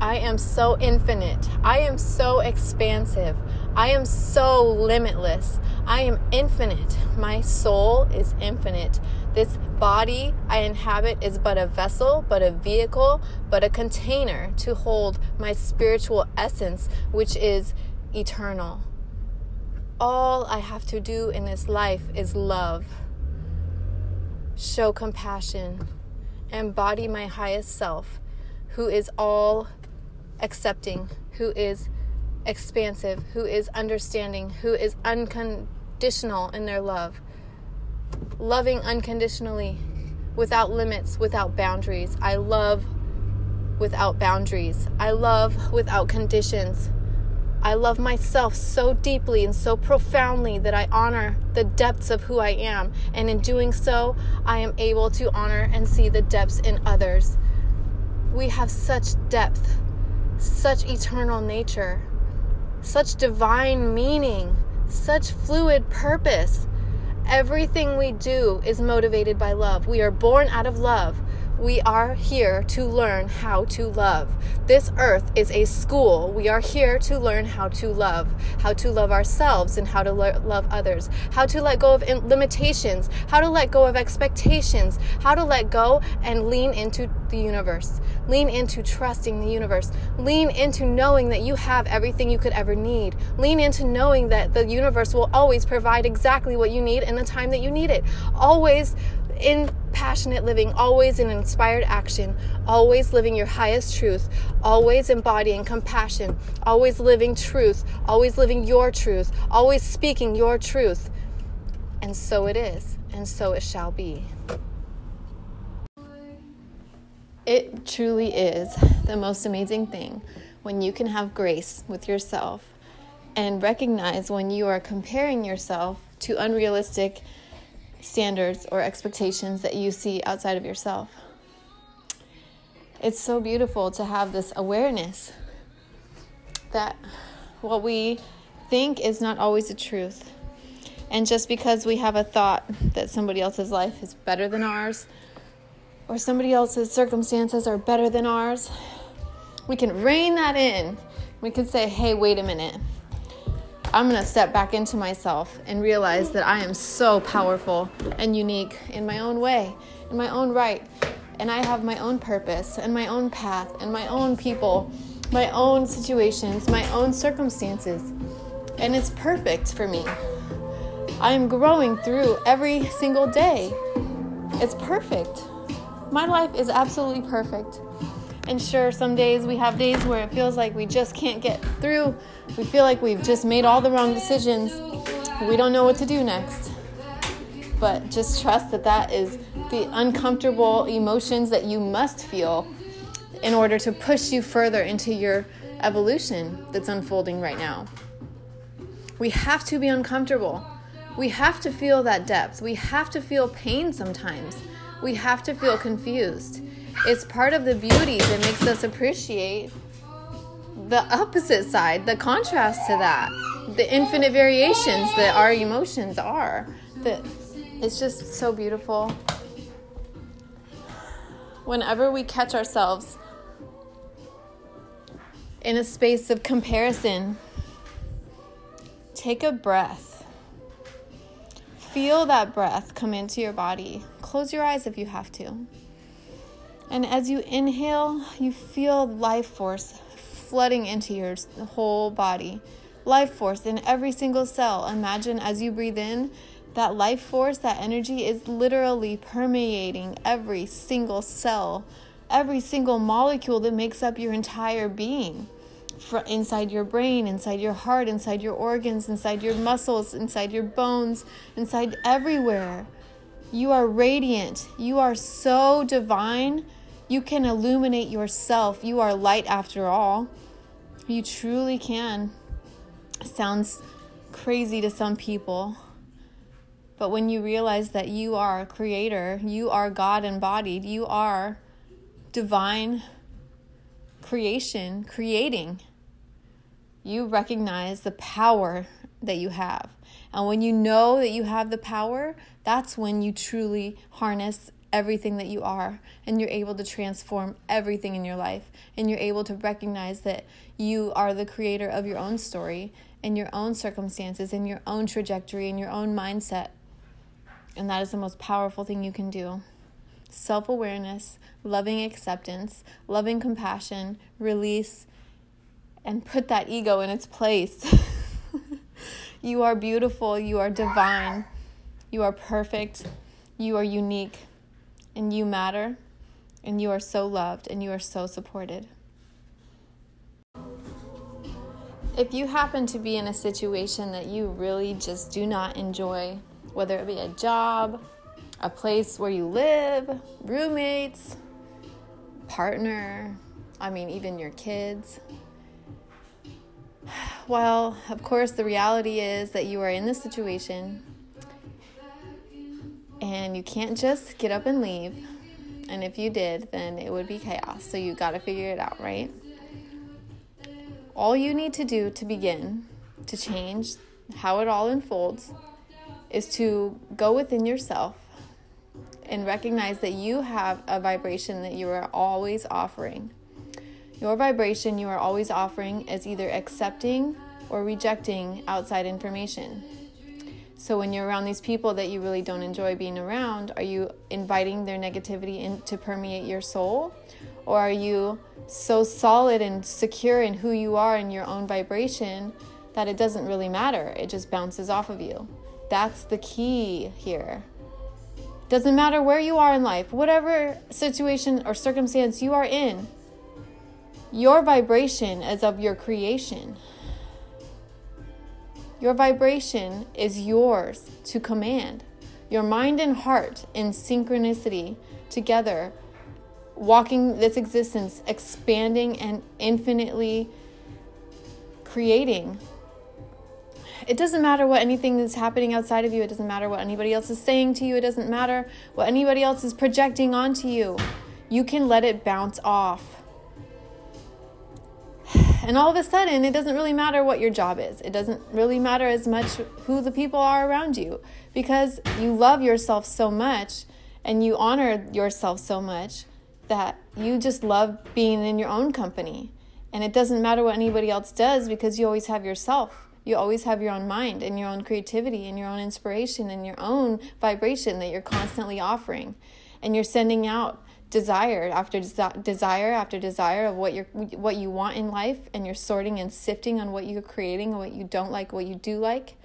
I am so infinite. I am so expansive. I am so limitless. I am infinite. My soul is infinite. This body I inhabit is but a vessel, but a vehicle, but a container to hold my spiritual essence, which is eternal. All I have to do in this life is love, show compassion, embody my highest self, who is all accepting, who is expansive, who is understanding, who is unconditional in their love, loving unconditionally, without limits, without boundaries. I love without boundaries. I love without conditions. I love myself so deeply and so profoundly that I honor the depths of who I am. And in doing so, I am able to honor and see the depths in others. We have such depth such eternal nature, such divine meaning, such fluid purpose. Everything we do is motivated by love. We are born out of love. We are here to learn how to love. This earth is a school. We are here to learn how to love, how to love ourselves and how to lo- love others, how to let go of limitations, how to let go of expectations, how to let go and lean into the universe. Lean into trusting the universe. Lean into knowing that you have everything you could ever need. Lean into knowing that the universe will always provide exactly what you need in the time that you need it. Always in passionate living, always in inspired action, always living your highest truth, always embodying compassion, always living truth, always living your truth, always speaking your truth. And so it is, and so it shall be. It truly is the most amazing thing when you can have grace with yourself and recognize when you are comparing yourself to unrealistic standards or expectations that you see outside of yourself. It's so beautiful to have this awareness that what we think is not always the truth. And just because we have a thought that somebody else's life is better than ours, or somebody else's circumstances are better than ours, we can rein that in. We can say, hey, wait a minute. I'm going to step back into myself and realize that I am so powerful and unique in my own way, in my own right. And I have my own purpose and my own path and my own people, my own situations, my own circumstances. And it's perfect for me. I am growing through every single day. It's perfect. My life is absolutely perfect. And sure, some days we have days where it feels like we just can't get through. We feel like we've just made all the wrong decisions. We don't know what to do next. But just trust that that is the uncomfortable emotions that you must feel in order to push you further into your evolution that's unfolding right now. We have to be uncomfortable. We have to feel that depth. We have to feel pain sometimes. We have to feel confused it's part of the beauty that makes us appreciate the opposite side, the contrast to that, the infinite variations that our emotions are. That it's just so beautiful. Whenever we catch ourselves in a space of comparison, take a breath. Feel that breath come into your body. Close your eyes if you have to. And as you inhale, you feel life force flooding into your whole body. Life force in every single cell. Imagine as you breathe in, that life force, that energy is literally permeating every single cell, every single molecule that makes up your entire being. inside your brain, inside your heart, inside your organs, inside your muscles, inside your bones, inside everywhere. You are radiant. You are so divine you can illuminate yourself. You are light after all. You truly can. Sounds crazy to some people. But when you realize that you are a creator, you are God embodied, you are divine creation, creating, you recognize the power that you have. And when you know that you have the power, that's when you truly harness everything that you are and you're able to transform everything in your life and you're able to recognize that you are the creator of your own story and your own circumstances and your own trajectory and your own mindset. And that is the most powerful thing you can do. Self awareness, loving acceptance, loving compassion, release, and put that ego in its place. you are beautiful, you are divine, you are perfect, you are unique, and you matter, and you are so loved, and you are so supported. If you happen to be in a situation that you really just do not enjoy, whether it be a job, a place where you live, roommates, partner, I mean, even your kids. Well, of course, the reality is that you are in this situation and you can't just get up and leave. And if you did, then it would be chaos. So you got to figure it out, right? All you need to do to begin to change how it all unfolds is to go within yourself and recognize that you have a vibration that you are always offering. Your vibration you are always offering is either accepting or rejecting outside information. So when you're around these people that you really don't enjoy being around, are you inviting their negativity in to permeate your soul? Or are you so solid and secure in who you are in your own vibration that it doesn't really matter? It just bounces off of you. That's the key here. Doesn't matter where you are in life, whatever situation or circumstance you are in, your vibration is of your creation. Your vibration is yours to command. Your mind and heart in synchronicity together, walking this existence, expanding and infinitely creating. It doesn't matter what anything is happening outside of you. It doesn't matter what anybody else is saying to you. It doesn't matter what anybody else is projecting onto you. You can let it bounce off and all of a sudden, it doesn't really matter what your job is. It doesn't really matter as much who the people are around you because you love yourself so much and you honor yourself so much that you just love being in your own company. And it doesn't matter what anybody else does because you always have yourself. You always have your own mind and your own creativity and your own inspiration and your own vibration that you're constantly offering. And you're sending out desire after desi- desire after desire of what you what you want in life and you're sorting and sifting on what you're creating and what you don't like what you do like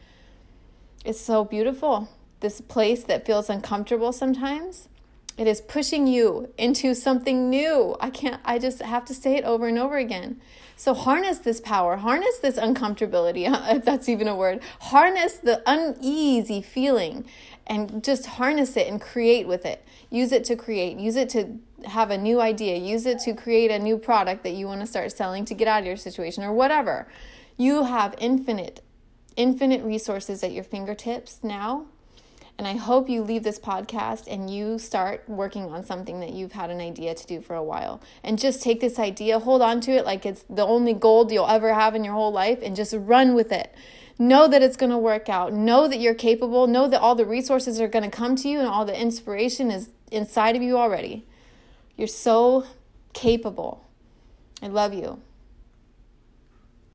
it's so beautiful. This place that feels uncomfortable sometimes it is pushing you into something new i can't i just have to say it over and over again so harness this power harness this uncomfortability if that's even a word harness the uneasy feeling and just harness it and create with it. Use it to create, use it to have a new idea, use it to create a new product that you want to start selling to get out of your situation or whatever. You have infinite, infinite resources at your fingertips now. And I hope you leave this podcast and you start working on something that you've had an idea to do for a while. And just take this idea, hold on to it like it's the only gold you'll ever have in your whole life, and just run with it Know that it's going to work out. Know that you're capable. Know that all the resources are going to come to you and all the inspiration is inside of you already. You're so capable. I love you.